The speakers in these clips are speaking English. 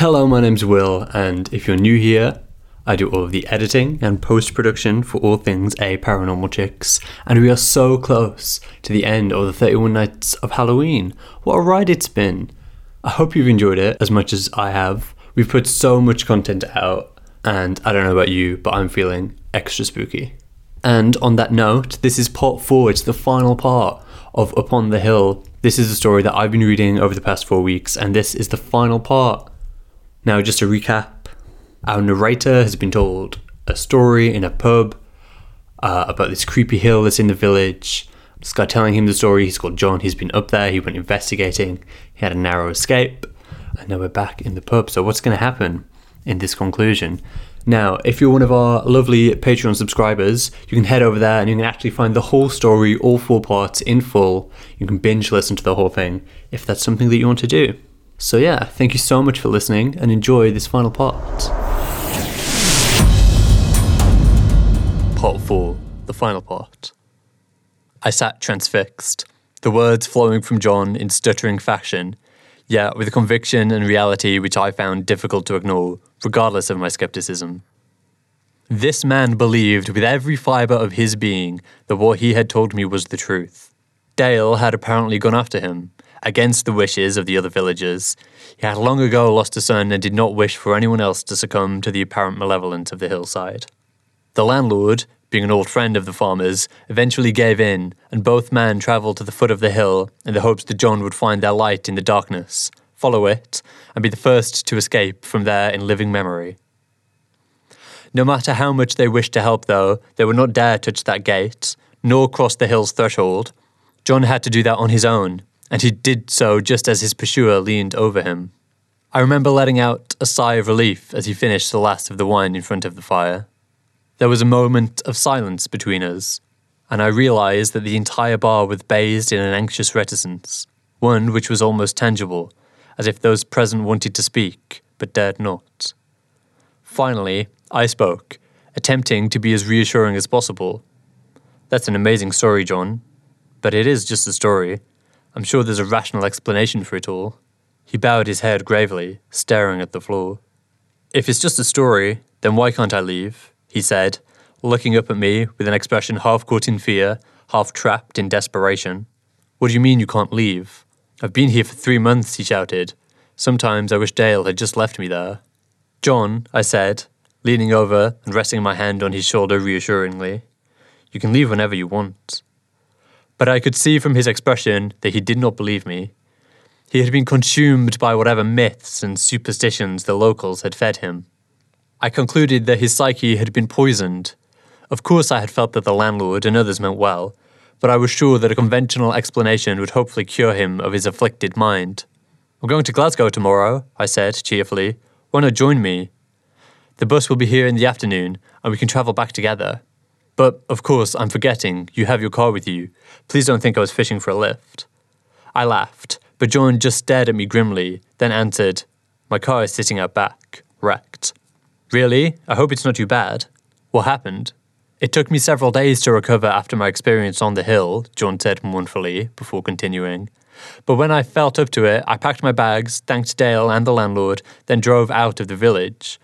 Hello, my name's Will, and if you're new here, I do all of the editing and post production for all things A Paranormal Chicks, and we are so close to the end of the 31 Nights of Halloween. What a ride it's been! I hope you've enjoyed it as much as I have. We've put so much content out, and I don't know about you, but I'm feeling extra spooky. And on that note, this is part four, it's the final part of Upon the Hill. This is a story that I've been reading over the past four weeks, and this is the final part. Now, just to recap, our narrator has been told a story in a pub uh, about this creepy hill that's in the village. This guy telling him the story, he's called John, he's been up there, he went investigating, he had a narrow escape, and now we're back in the pub. So, what's going to happen in this conclusion? Now, if you're one of our lovely Patreon subscribers, you can head over there and you can actually find the whole story, all four parts in full. You can binge listen to the whole thing if that's something that you want to do. So, yeah, thank you so much for listening and enjoy this final part. Part 4, the final part. I sat transfixed, the words flowing from John in stuttering fashion, yet with a conviction and reality which I found difficult to ignore, regardless of my skepticism. This man believed with every fibre of his being that what he had told me was the truth. Dale had apparently gone after him, against the wishes of the other villagers. He had long ago lost a son and did not wish for anyone else to succumb to the apparent malevolence of the hillside. The landlord, being an old friend of the farmers, eventually gave in, and both men travelled to the foot of the hill in the hopes that John would find their light in the darkness, follow it, and be the first to escape from there in living memory. No matter how much they wished to help, though, they would not dare touch that gate, nor cross the hill's threshold. John had to do that on his own, and he did so just as his pursuer leaned over him. I remember letting out a sigh of relief as he finished the last of the wine in front of the fire. There was a moment of silence between us, and I realized that the entire bar was bathed in an anxious reticence, one which was almost tangible, as if those present wanted to speak, but dared not. Finally, I spoke, attempting to be as reassuring as possible. That's an amazing story, John, but it is just a story. I'm sure there's a rational explanation for it all. He bowed his head gravely, staring at the floor. If it's just a story, then why can't I leave? he said, looking up at me with an expression half caught in fear, half trapped in desperation. What do you mean you can't leave? I've been here for three months, he shouted. Sometimes I wish Dale had just left me there. John, I said, leaning over and resting my hand on his shoulder reassuringly. You can leave whenever you want. But I could see from his expression that he did not believe me. He had been consumed by whatever myths and superstitions the locals had fed him. I concluded that his psyche had been poisoned. Of course, I had felt that the landlord and others meant well, but I was sure that a conventional explanation would hopefully cure him of his afflicted mind. I'm going to Glasgow tomorrow, I said cheerfully. Why not join me? The bus will be here in the afternoon, and we can travel back together. But, of course, I'm forgetting, you have your car with you. Please don't think I was fishing for a lift. I laughed, but John just stared at me grimly, then answered, My car is sitting out back, wrecked. Really? I hope it's not too bad. What happened? It took me several days to recover after my experience on the hill, John said mournfully, before continuing. But when I felt up to it, I packed my bags, thanked Dale and the landlord, then drove out of the village.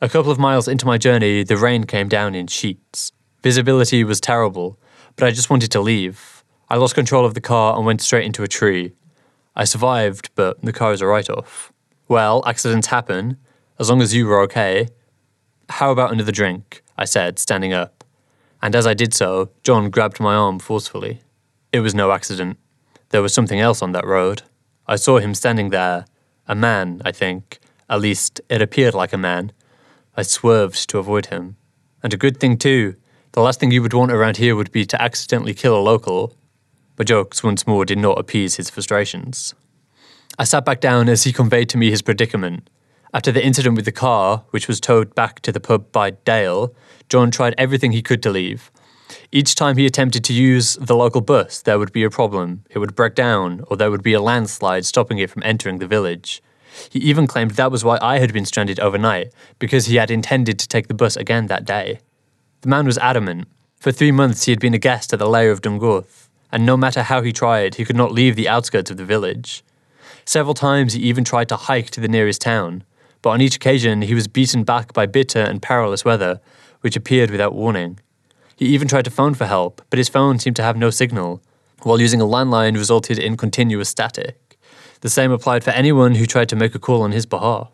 A couple of miles into my journey, the rain came down in sheets. Visibility was terrible, but I just wanted to leave. I lost control of the car and went straight into a tree. I survived, but the car is a write off. Well, accidents happen. As long as you were okay, how about another drink? I said, standing up. And as I did so, John grabbed my arm forcefully. It was no accident. There was something else on that road. I saw him standing there. A man, I think. At least, it appeared like a man. I swerved to avoid him. And a good thing, too. The last thing you would want around here would be to accidentally kill a local. but jokes once more did not appease his frustrations. I sat back down as he conveyed to me his predicament. After the incident with the car, which was towed back to the pub by Dale, John tried everything he could to leave. Each time he attempted to use the local bus, there would be a problem. It would break down, or there would be a landslide stopping it from entering the village. He even claimed that was why I had been stranded overnight, because he had intended to take the bus again that day. The man was adamant. For three months he had been a guest at the Lair of Dungoth, and no matter how he tried, he could not leave the outskirts of the village. Several times he even tried to hike to the nearest town, but on each occasion he was beaten back by bitter and perilous weather, which appeared without warning. He even tried to phone for help, but his phone seemed to have no signal, while using a landline resulted in continuous static. The same applied for anyone who tried to make a call on his behalf.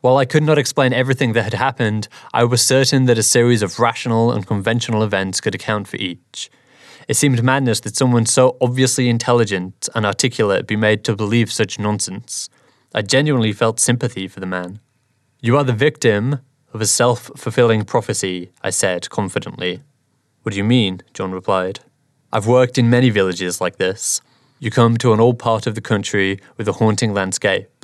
While I could not explain everything that had happened, I was certain that a series of rational and conventional events could account for each. It seemed madness that someone so obviously intelligent and articulate be made to believe such nonsense. I genuinely felt sympathy for the man. You are the victim of a self fulfilling prophecy, I said confidently. What do you mean? John replied. I've worked in many villages like this. You come to an old part of the country with a haunting landscape.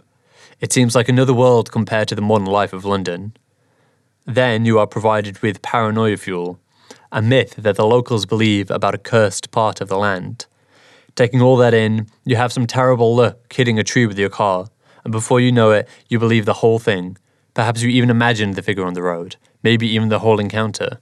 It seems like another world compared to the modern life of London. Then you are provided with paranoia fuel, a myth that the locals believe about a cursed part of the land. Taking all that in, you have some terrible luck hitting a tree with your car, and before you know it, you believe the whole thing. Perhaps you even imagined the figure on the road, maybe even the whole encounter.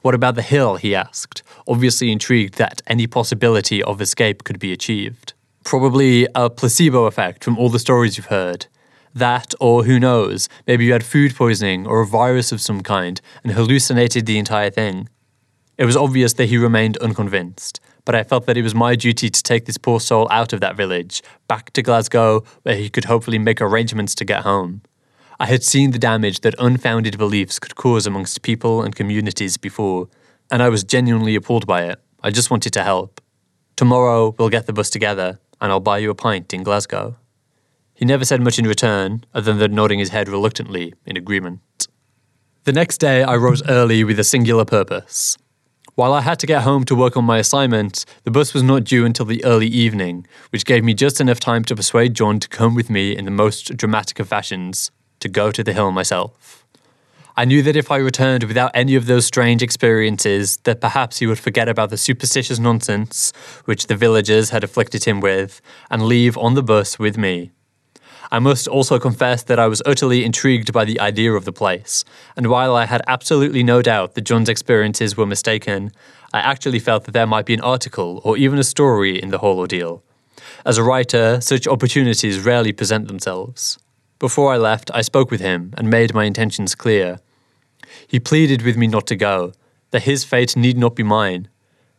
What about the hill? he asked, obviously intrigued that any possibility of escape could be achieved. Probably a placebo effect from all the stories you've heard. That, or who knows, maybe you had food poisoning or a virus of some kind and hallucinated the entire thing. It was obvious that he remained unconvinced, but I felt that it was my duty to take this poor soul out of that village, back to Glasgow, where he could hopefully make arrangements to get home. I had seen the damage that unfounded beliefs could cause amongst people and communities before, and I was genuinely appalled by it. I just wanted to help. Tomorrow we'll get the bus together, and I'll buy you a pint in Glasgow. He never said much in return, other than nodding his head reluctantly in agreement. The next day I rose early with a singular purpose. While I had to get home to work on my assignment, the bus was not due until the early evening, which gave me just enough time to persuade John to come with me in the most dramatic of fashions to go to the hill myself. I knew that if I returned without any of those strange experiences, that perhaps he would forget about the superstitious nonsense which the villagers had afflicted him with and leave on the bus with me. I must also confess that I was utterly intrigued by the idea of the place, and while I had absolutely no doubt that John's experiences were mistaken, I actually felt that there might be an article or even a story in the whole ordeal. As a writer, such opportunities rarely present themselves. Before I left, I spoke with him and made my intentions clear. He pleaded with me not to go, that his fate need not be mine.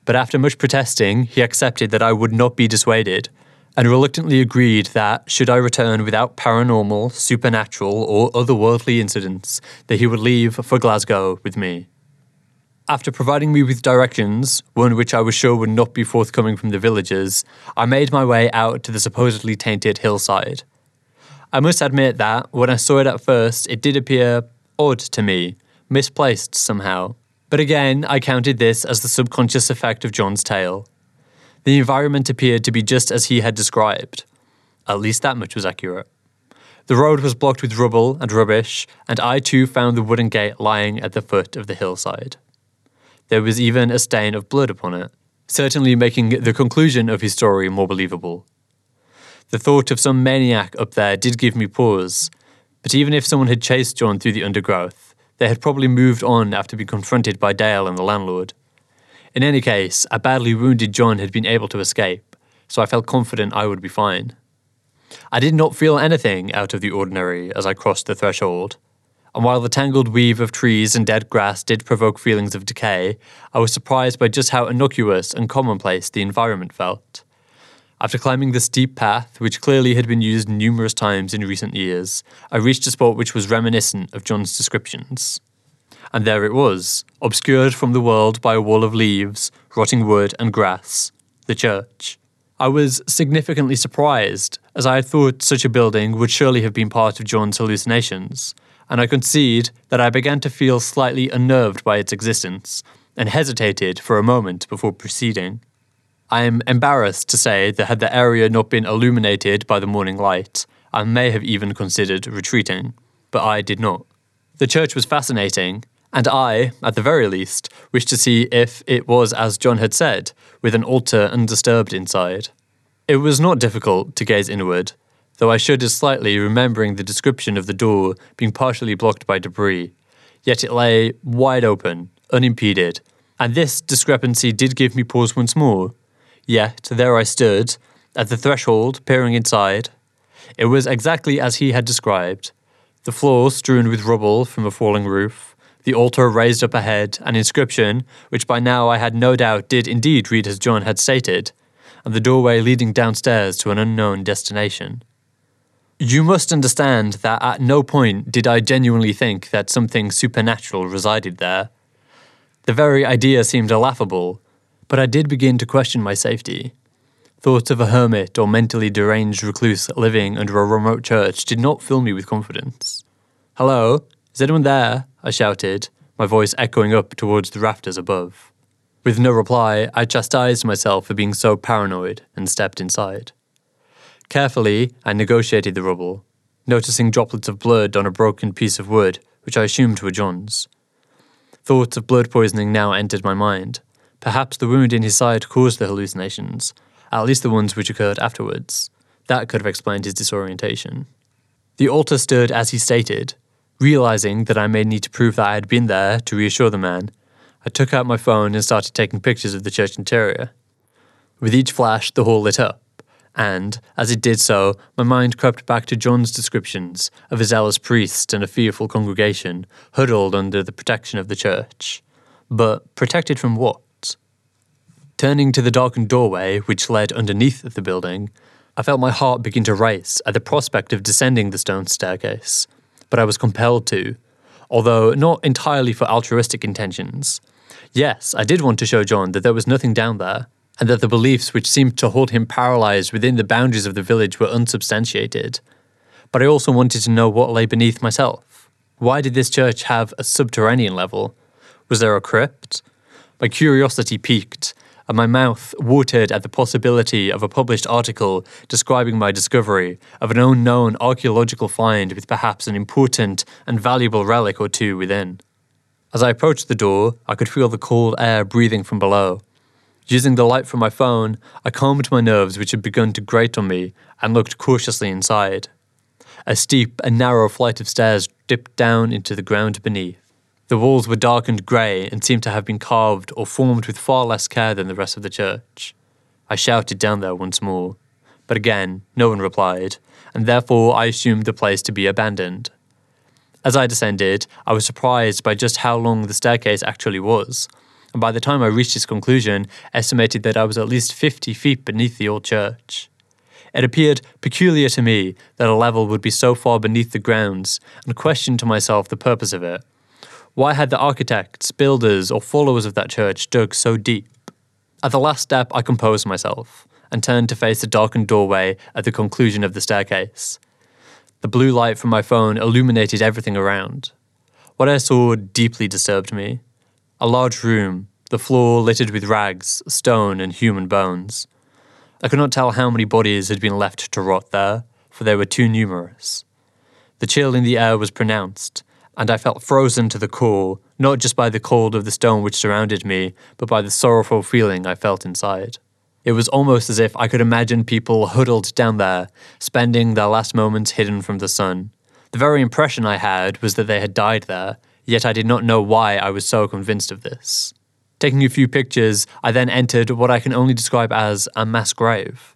But after much protesting, he accepted that I would not be dissuaded, and reluctantly agreed that, should I return without paranormal, supernatural, or otherworldly incidents, that he would leave for Glasgow with me. After providing me with directions, one which I was sure would not be forthcoming from the villagers, I made my way out to the supposedly tainted hillside. I must admit that, when I saw it at first, it did appear odd to me, misplaced somehow. But again, I counted this as the subconscious effect of John's tale. The environment appeared to be just as he had described. At least that much was accurate. The road was blocked with rubble and rubbish, and I too found the wooden gate lying at the foot of the hillside. There was even a stain of blood upon it, certainly making the conclusion of his story more believable. The thought of some maniac up there did give me pause, but even if someone had chased John through the undergrowth, they had probably moved on after being confronted by Dale and the landlord. In any case, a badly wounded John had been able to escape, so I felt confident I would be fine. I did not feel anything out of the ordinary as I crossed the threshold, and while the tangled weave of trees and dead grass did provoke feelings of decay, I was surprised by just how innocuous and commonplace the environment felt. After climbing the steep path, which clearly had been used numerous times in recent years, I reached a spot which was reminiscent of John's descriptions. And there it was, obscured from the world by a wall of leaves, rotting wood, and grass the church. I was significantly surprised, as I had thought such a building would surely have been part of John's hallucinations, and I concede that I began to feel slightly unnerved by its existence, and hesitated for a moment before proceeding. I am embarrassed to say that had the area not been illuminated by the morning light, I may have even considered retreating, but I did not. The church was fascinating, and I, at the very least, wished to see if it was as John had said, with an altar undisturbed inside. It was not difficult to gaze inward, though I shuddered slightly remembering the description of the door being partially blocked by debris, yet it lay wide open, unimpeded, and this discrepancy did give me pause once more. Yet there I stood, at the threshold, peering inside. It was exactly as he had described. The floor strewn with rubble from a falling roof, the altar raised up ahead, an inscription, which by now I had no doubt did indeed read as John had stated, and the doorway leading downstairs to an unknown destination. You must understand that at no point did I genuinely think that something supernatural resided there. The very idea seemed laughable, but I did begin to question my safety. Thoughts of a hermit or mentally deranged recluse living under a remote church did not fill me with confidence. Hello? Is anyone there? I shouted, my voice echoing up towards the rafters above. With no reply, I chastised myself for being so paranoid and stepped inside. Carefully, I negotiated the rubble, noticing droplets of blood on a broken piece of wood, which I assumed were John's. Thoughts of blood poisoning now entered my mind. Perhaps the wound in his side caused the hallucinations, at least the ones which occurred afterwards. That could have explained his disorientation. The altar stood as he stated. Realizing that I may need to prove that I had been there to reassure the man, I took out my phone and started taking pictures of the church interior. With each flash, the hall lit up, and, as it did so, my mind crept back to John's descriptions of a zealous priest and a fearful congregation huddled under the protection of the church. But protected from what? Turning to the darkened doorway which led underneath the building, I felt my heart begin to race at the prospect of descending the stone staircase, but I was compelled to, although not entirely for altruistic intentions. Yes, I did want to show John that there was nothing down there, and that the beliefs which seemed to hold him paralyzed within the boundaries of the village were unsubstantiated. But I also wanted to know what lay beneath myself. Why did this church have a subterranean level? Was there a crypt? My curiosity piqued, and my mouth watered at the possibility of a published article describing my discovery of an unknown archaeological find with perhaps an important and valuable relic or two within. As I approached the door, I could feel the cold air breathing from below. Using the light from my phone, I calmed my nerves, which had begun to grate on me, and looked cautiously inside. A steep and narrow flight of stairs dipped down into the ground beneath. The walls were darkened grey and seemed to have been carved or formed with far less care than the rest of the church. I shouted down there once more, but again no one replied, and therefore I assumed the place to be abandoned. As I descended, I was surprised by just how long the staircase actually was, and by the time I reached its conclusion, estimated that I was at least 50 feet beneath the old church. It appeared peculiar to me that a level would be so far beneath the grounds, and questioned to myself the purpose of it. Why had the architects, builders, or followers of that church dug so deep? At the last step, I composed myself and turned to face the darkened doorway at the conclusion of the staircase. The blue light from my phone illuminated everything around. What I saw deeply disturbed me. A large room, the floor littered with rags, stone, and human bones. I could not tell how many bodies had been left to rot there, for they were too numerous. The chill in the air was pronounced, and I felt frozen to the core, not just by the cold of the stone which surrounded me, but by the sorrowful feeling I felt inside. It was almost as if I could imagine people huddled down there, spending their last moments hidden from the sun. The very impression I had was that they had died there, yet I did not know why I was so convinced of this. Taking a few pictures, I then entered what I can only describe as a mass grave.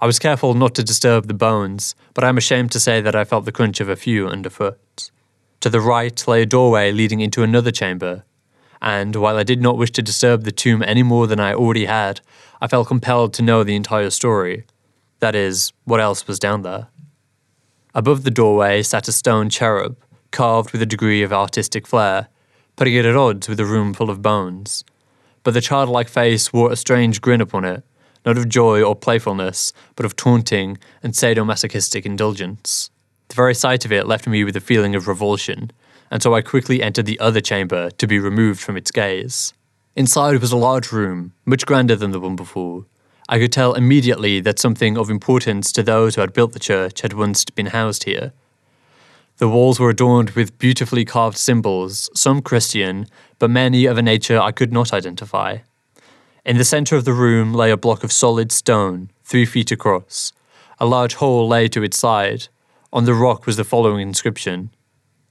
I was careful not to disturb the bones, but I am ashamed to say that I felt the crunch of a few underfoot. To the right lay a doorway leading into another chamber, and while I did not wish to disturb the tomb any more than I already had, I felt compelled to know the entire story. That is, what else was down there. Above the doorway sat a stone cherub, carved with a degree of artistic flair, putting it at odds with a room full of bones. But the childlike face wore a strange grin upon it, not of joy or playfulness, but of taunting and sadomasochistic indulgence. The very sight of it left me with a feeling of revulsion, and so I quickly entered the other chamber to be removed from its gaze. Inside was a large room, much grander than the one before. I could tell immediately that something of importance to those who had built the church had once been housed here. The walls were adorned with beautifully carved symbols, some Christian, but many of a nature I could not identify. In the centre of the room lay a block of solid stone, three feet across. A large hole lay to its side, on the rock was the following inscription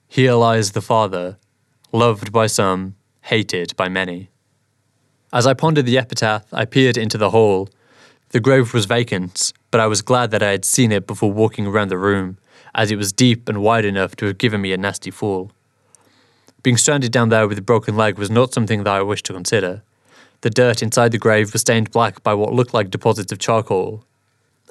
Here lies the Father, loved by some, hated by many. As I pondered the epitaph, I peered into the hole. The grave was vacant, but I was glad that I had seen it before walking around the room, as it was deep and wide enough to have given me a nasty fall. Being stranded down there with a broken leg was not something that I wished to consider. The dirt inside the grave was stained black by what looked like deposits of charcoal,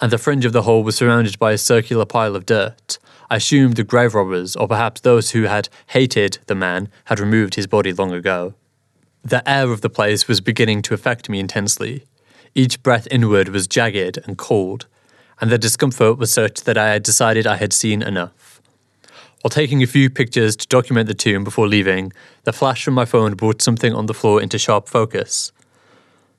and the fringe of the hole was surrounded by a circular pile of dirt. I assumed the grave robbers, or perhaps those who had hated the man, had removed his body long ago. The air of the place was beginning to affect me intensely. Each breath inward was jagged and cold, and the discomfort was such that I had decided I had seen enough. While taking a few pictures to document the tomb before leaving, the flash from my phone brought something on the floor into sharp focus.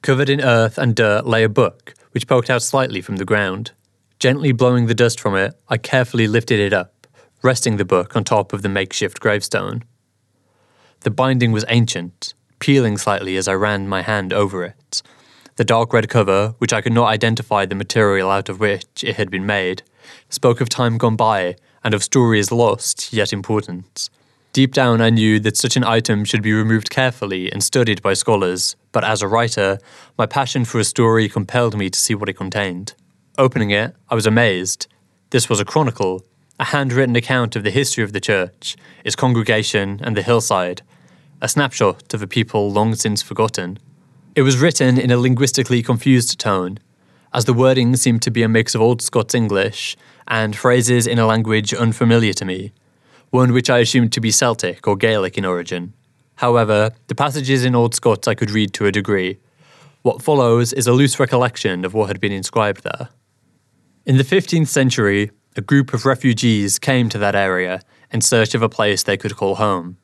Covered in earth and dirt lay a book, which poked out slightly from the ground. Gently blowing the dust from it, I carefully lifted it up, resting the book on top of the makeshift gravestone. The binding was ancient, peeling slightly as I ran my hand over it. The dark red cover, which I could not identify the material out of which it had been made, spoke of time gone by and of stories lost yet important. Deep down, I knew that such an item should be removed carefully and studied by scholars, but as a writer, my passion for a story compelled me to see what it contained. Opening it, I was amazed. This was a chronicle, a handwritten account of the history of the church, its congregation, and the hillside, a snapshot of a people long since forgotten. It was written in a linguistically confused tone, as the wording seemed to be a mix of Old Scots English and phrases in a language unfamiliar to me, one which I assumed to be Celtic or Gaelic in origin. However, the passages in Old Scots I could read to a degree. What follows is a loose recollection of what had been inscribed there. In the 15th century, a group of refugees came to that area in search of a place they could call home.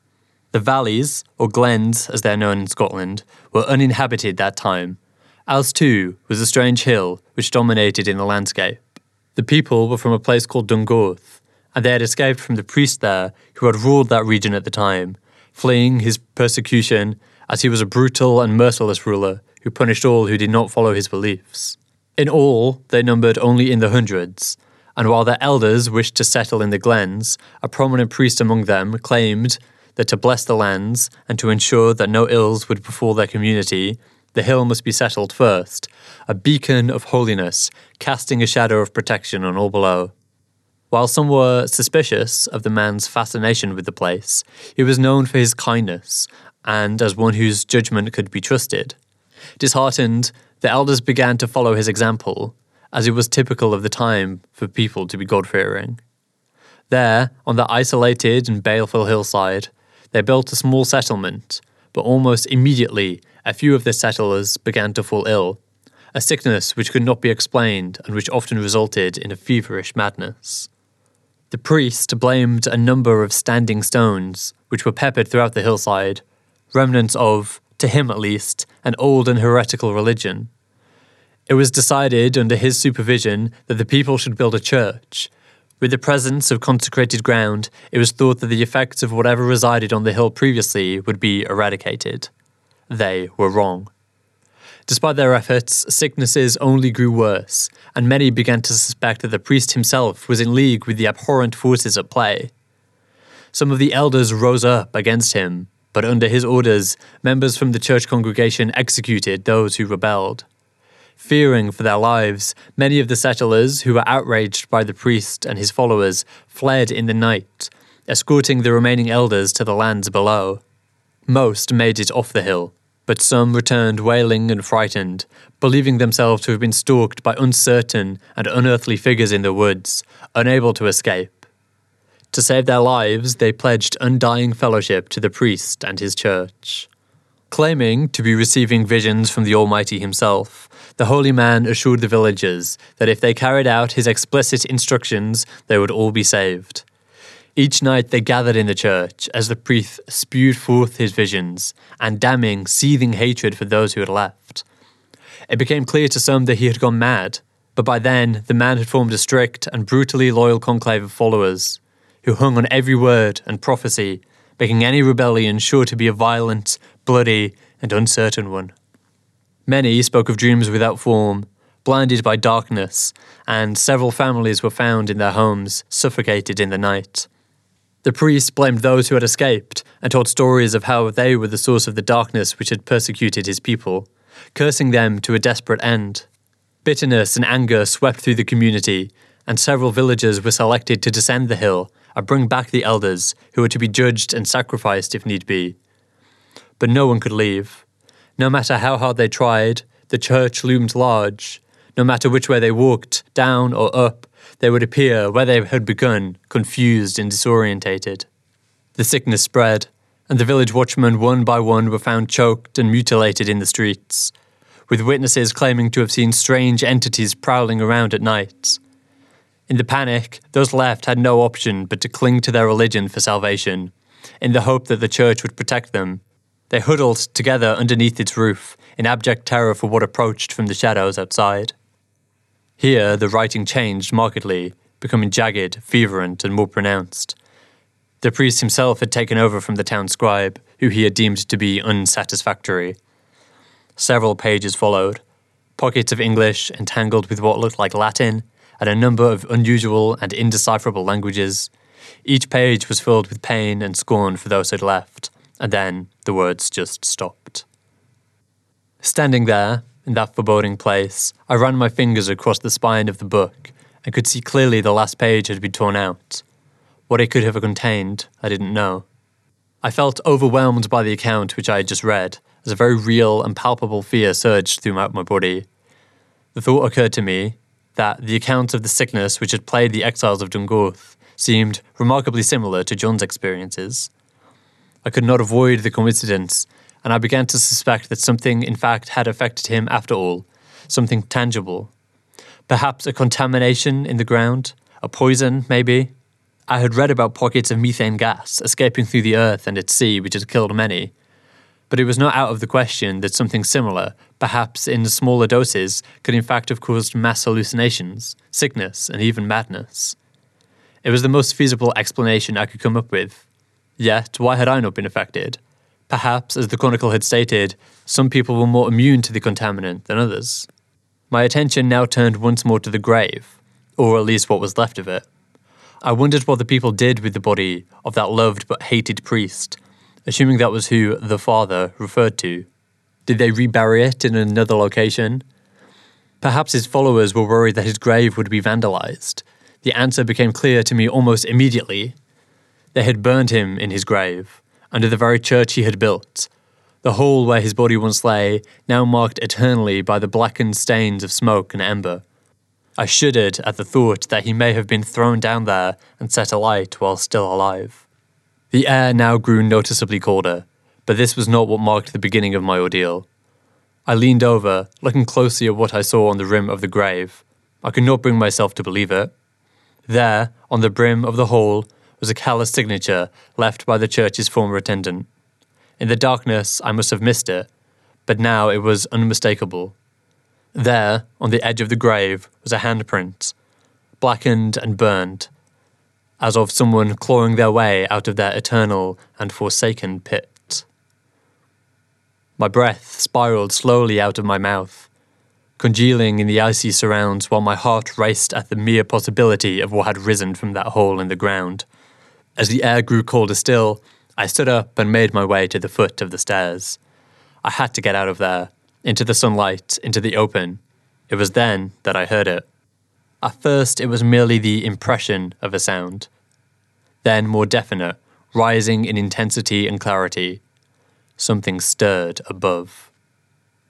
The valleys, or glens as they're known in Scotland, were uninhabited that time, as too was a strange hill which dominated in the landscape. The people were from a place called Dungorth, and they had escaped from the priest there who had ruled that region at the time, fleeing his persecution as he was a brutal and merciless ruler who punished all who did not follow his beliefs. In all, they numbered only in the hundreds, and while their elders wished to settle in the glens, a prominent priest among them claimed that to bless the lands and to ensure that no ills would befall their community, the hill must be settled first, a beacon of holiness, casting a shadow of protection on all below. While some were suspicious of the man's fascination with the place, he was known for his kindness and as one whose judgment could be trusted. Disheartened, the elders began to follow his example, as it was typical of the time for people to be God fearing. There, on the isolated and baleful hillside, they built a small settlement, but almost immediately a few of the settlers began to fall ill, a sickness which could not be explained and which often resulted in a feverish madness. The priest blamed a number of standing stones, which were peppered throughout the hillside, remnants of, to him at least, an old and heretical religion. It was decided under his supervision that the people should build a church, with the presence of consecrated ground, it was thought that the effects of whatever resided on the hill previously would be eradicated. They were wrong. Despite their efforts, sicknesses only grew worse, and many began to suspect that the priest himself was in league with the abhorrent forces at play. Some of the elders rose up against him, but under his orders, members from the church congregation executed those who rebelled. Fearing for their lives, many of the settlers, who were outraged by the priest and his followers, fled in the night, escorting the remaining elders to the lands below. Most made it off the hill, but some returned wailing and frightened, believing themselves to have been stalked by uncertain and unearthly figures in the woods, unable to escape. To save their lives, they pledged undying fellowship to the priest and his church. Claiming to be receiving visions from the Almighty Himself, the holy man assured the villagers that if they carried out his explicit instructions, they would all be saved. Each night they gathered in the church as the priest spewed forth his visions and damning, seething hatred for those who had left. It became clear to some that he had gone mad, but by then the man had formed a strict and brutally loyal conclave of followers who hung on every word and prophecy, making any rebellion sure to be a violent, bloody, and uncertain one. Many spoke of dreams without form, blinded by darkness, and several families were found in their homes, suffocated in the night. The priest blamed those who had escaped and told stories of how they were the source of the darkness which had persecuted his people, cursing them to a desperate end. Bitterness and anger swept through the community, and several villagers were selected to descend the hill and bring back the elders who were to be judged and sacrificed if need be. But no one could leave. No matter how hard they tried, the church loomed large. No matter which way they walked, down or up, they would appear where they had begun, confused and disorientated. The sickness spread, and the village watchmen one by one were found choked and mutilated in the streets, with witnesses claiming to have seen strange entities prowling around at night. In the panic, those left had no option but to cling to their religion for salvation, in the hope that the church would protect them. They huddled together underneath its roof, in abject terror for what approached from the shadows outside. Here, the writing changed markedly, becoming jagged, fervent, and more pronounced. The priest himself had taken over from the town scribe, who he had deemed to be unsatisfactory. Several pages followed, pockets of English entangled with what looked like Latin, and a number of unusual and indecipherable languages. Each page was filled with pain and scorn for those who had left, and then the words just stopped. Standing there, in that foreboding place, I ran my fingers across the spine of the book and could see clearly the last page had been torn out. What it could have contained, I didn't know. I felt overwhelmed by the account which I had just read, as a very real and palpable fear surged throughout my body. The thought occurred to me that the account of the sickness which had plagued the exiles of Dungorth seemed remarkably similar to John's experiences. I could not avoid the coincidence, and I began to suspect that something, in fact, had affected him after all, something tangible. Perhaps a contamination in the ground, a poison, maybe. I had read about pockets of methane gas escaping through the earth and its sea, which had killed many. But it was not out of the question that something similar, perhaps in smaller doses, could in fact have caused mass hallucinations, sickness, and even madness. It was the most feasible explanation I could come up with. Yet, why had I not been affected? Perhaps, as the Chronicle had stated, some people were more immune to the contaminant than others. My attention now turned once more to the grave, or at least what was left of it. I wondered what the people did with the body of that loved but hated priest, assuming that was who the father referred to. Did they rebury it in another location? Perhaps his followers were worried that his grave would be vandalized. The answer became clear to me almost immediately. They had burned him in his grave, under the very church he had built. The hole where his body once lay, now marked eternally by the blackened stains of smoke and ember. I shuddered at the thought that he may have been thrown down there and set alight while still alive. The air now grew noticeably colder, but this was not what marked the beginning of my ordeal. I leaned over, looking closely at what I saw on the rim of the grave. I could not bring myself to believe it. There, on the brim of the hole, was a callous signature left by the church's former attendant. In the darkness, I must have missed it, but now it was unmistakable. There, on the edge of the grave, was a handprint, blackened and burned, as of someone clawing their way out of their eternal and forsaken pit. My breath spiraled slowly out of my mouth, congealing in the icy surrounds while my heart raced at the mere possibility of what had risen from that hole in the ground. As the air grew colder still, I stood up and made my way to the foot of the stairs. I had to get out of there, into the sunlight, into the open. It was then that I heard it. At first, it was merely the impression of a sound. Then, more definite, rising in intensity and clarity. Something stirred above.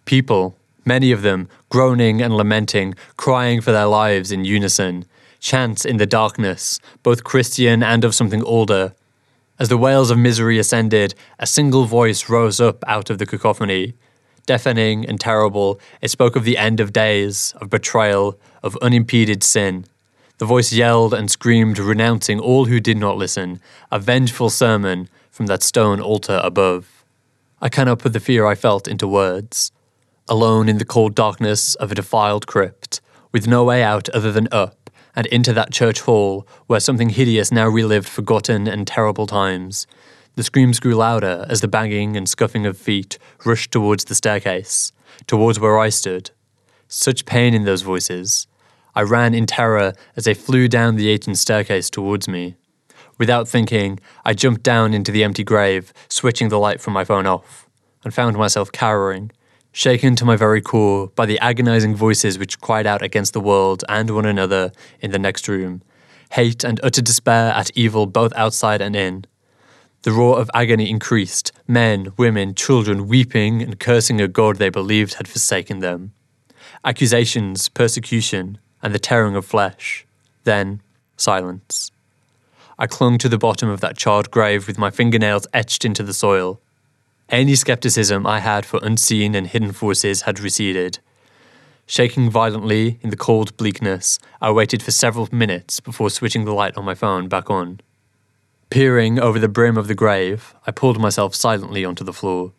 People, many of them, groaning and lamenting, crying for their lives in unison. Chants in the darkness, both Christian and of something older. As the wails of misery ascended, a single voice rose up out of the cacophony deafening and terrible, it spoke of the end of days, of betrayal, of unimpeded sin. The voice yelled and screamed, renouncing all who did not listen, a vengeful sermon from that stone altar above. I cannot put the fear I felt into words. Alone in the cold darkness of a defiled crypt, with no way out other than up, and into that church hall where something hideous now relived forgotten and terrible times, the screams grew louder as the banging and scuffing of feet rushed towards the staircase, towards where I stood. Such pain in those voices. I ran in terror as they flew down the ancient staircase towards me. Without thinking, I jumped down into the empty grave, switching the light from my phone off, and found myself cowering, shaken to my very core by the agonizing voices which cried out against the world and one another in the next room, hate and utter despair at evil both outside and in. The roar of agony increased, men, women, children weeping and cursing a God they believed had forsaken them. Accusations, persecution, and the tearing of flesh. Then, silence. I clung to the bottom of that charred grave with my fingernails etched into the soil. Any skepticism I had for unseen and hidden forces had receded. Shaking violently in the cold bleakness, I waited for several minutes before switching the light on my phone back on. Peering over the brim of the grave, I pulled myself silently onto the floor.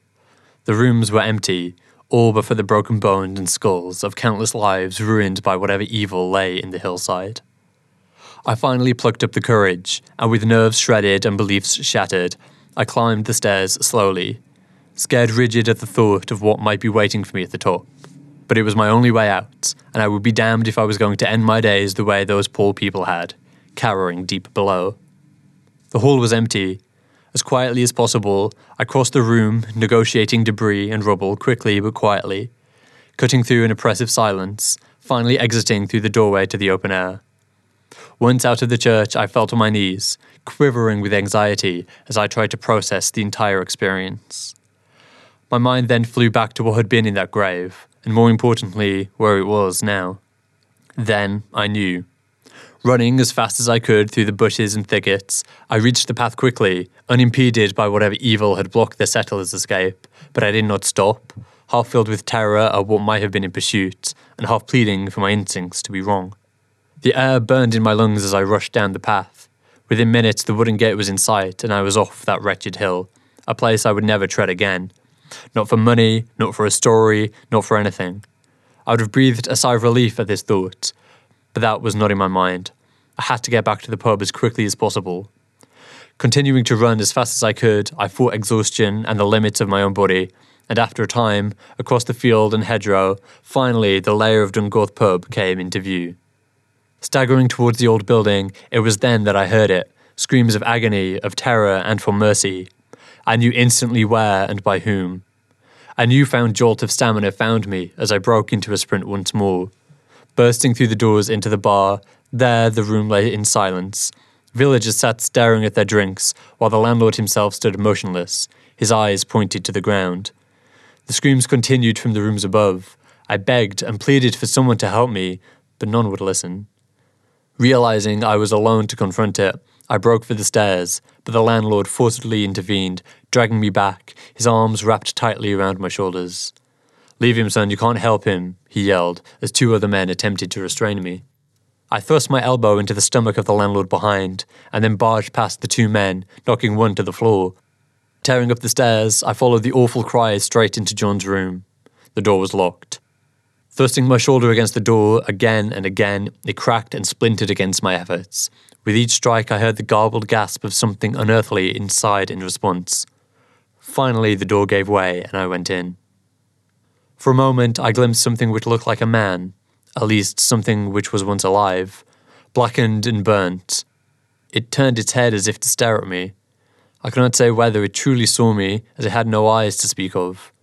The rooms were empty, all but for the broken bones and skulls of countless lives ruined by whatever evil lay in the hillside. I finally plucked up the courage, and with nerves shredded and beliefs shattered, I climbed the stairs slowly, scared rigid at the thought of what might be waiting for me at the top. But it was my only way out, and I would be damned if I was going to end my days the way those poor people had, cowering deep below. The hall was empty. As quietly as possible, I crossed the room, negotiating debris and rubble quickly but quietly, cutting through an oppressive silence, finally exiting through the doorway to the open air. Once out of the church, I fell to my knees, quivering with anxiety as I tried to process the entire experience. My mind then flew back to what had been in that grave, and more importantly, where it was now. Then I knew. Running as fast as I could through the bushes and thickets, I reached the path quickly, unimpeded by whatever evil had blocked the settler's escape, but I did not stop, half filled with terror at what might have been in pursuit, and half pleading for my instincts to be wrong. The air burned in my lungs as I rushed down the path. Within minutes, the wooden gate was in sight, and I was off that wretched hill, a place I would never tread again. Not for money, not for a story, not for anything. I would have breathed a sigh of relief at this thought, but that was not in my mind. I had to get back to the pub as quickly as possible. Continuing to run as fast as I could, I fought exhaustion and the limits of my own body, and after a time, across the field and hedgerow, finally the lair of Dungoth pub came into view. Staggering towards the old building, it was then that I heard it screams of agony, of terror, and for mercy. I knew instantly where and by whom. A newfound jolt of stamina found me as I broke into a sprint once more. Bursting through the doors into the bar, there the room lay in silence. Villagers sat staring at their drinks, while the landlord himself stood motionless, his eyes pointed to the ground. The screams continued from the rooms above. I begged and pleaded for someone to help me, but none would listen. Realizing I was alone to confront it, I broke for the stairs, but the landlord forcibly intervened, dragging me back, his arms wrapped tightly around my shoulders. Leave him, son, you can't help him, he yelled, as two other men attempted to restrain me. I thrust my elbow into the stomach of the landlord behind, and then barged past the two men, knocking one to the floor. Tearing up the stairs, I followed the awful cries straight into John's room. The door was locked. Thrusting my shoulder against the door again and again, it cracked and splintered against my efforts. With each strike, I heard the garbled gasp of something unearthly inside in response. Finally, the door gave way and I went in. For a moment, I glimpsed something which looked like a man, at least something which was once alive, blackened and burnt. It turned its head as if to stare at me. I cannot say whether it truly saw me, as it had no eyes to speak of.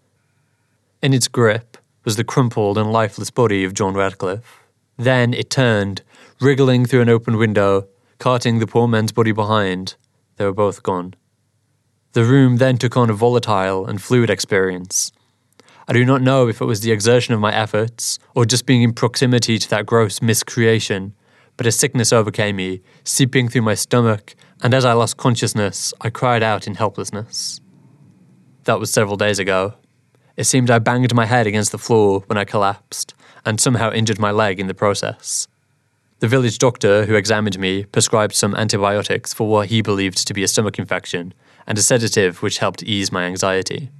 In its grip, was the crumpled and lifeless body of John Radcliffe. Then it turned, wriggling through an open window, carting the poor man's body behind. They were both gone. The room then took on a volatile and fluid experience. I do not know if it was the exertion of my efforts or just being in proximity to that gross miscreation, but a sickness overcame me, seeping through my stomach, and as I lost consciousness, I cried out in helplessness. That was several days ago. It seemed I banged my head against the floor when I collapsed, and somehow injured my leg in the process. The village doctor who examined me prescribed some antibiotics for what he believed to be a stomach infection, and a sedative which helped ease my anxiety.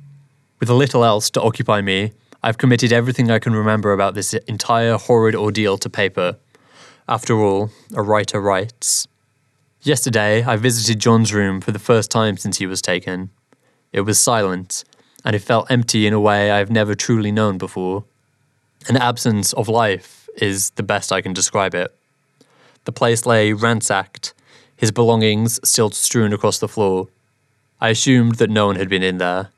With a little else to occupy me, I've committed everything I can remember about this entire horrid ordeal to paper. After all, a writer writes. Yesterday, I visited John's room for the first time since he was taken. It was silent, and it felt empty in a way I've never truly known before. An absence of life is the best I can describe it. The place lay ransacked, his belongings still strewn across the floor. I assumed that no one had been in there.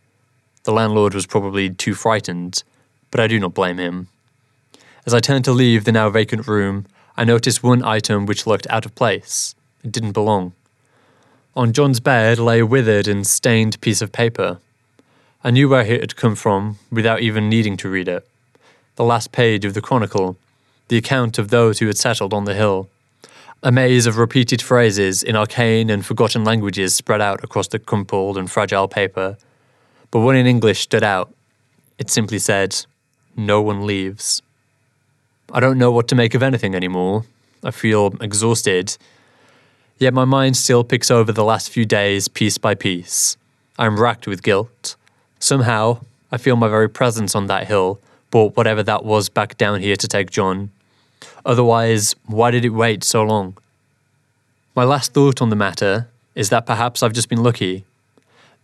The landlord was probably too frightened, but I do not blame him. As I turned to leave the now vacant room, I noticed one item which looked out of place. It didn't belong. On John's bed lay a withered and stained piece of paper. I knew where it had come from without even needing to read it. The last page of the Chronicle, the account of those who had settled on the hill. A maze of repeated phrases in arcane and forgotten languages spread out across the crumpled and fragile paper. But one in English stood out. It simply said, No one leaves. I don't know what to make of anything anymore. I feel exhausted. Yet my mind still picks over the last few days piece by piece. I am racked with guilt. Somehow, I feel my very presence on that hill brought whatever that was back down here to take John. Otherwise, why did it wait so long? My last thought on the matter is that perhaps I've just been lucky.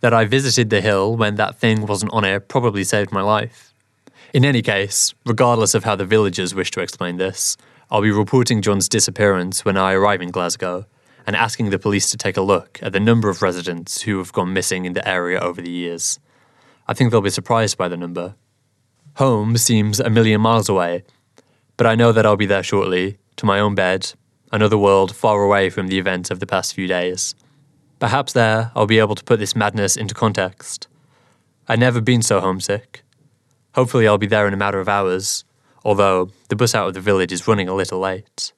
That I visited the hill when that thing wasn't on it probably saved my life. In any case, regardless of how the villagers wish to explain this, I'll be reporting John's disappearance when I arrive in Glasgow and asking the police to take a look at the number of residents who have gone missing in the area over the years. I think they'll be surprised by the number. Home seems a million miles away, but I know that I'll be there shortly, to my own bed, another world far away from the events of the past few days. Perhaps there I'll be able to put this madness into context. I've never been so homesick. Hopefully, I'll be there in a matter of hours, although the bus out of the village is running a little late.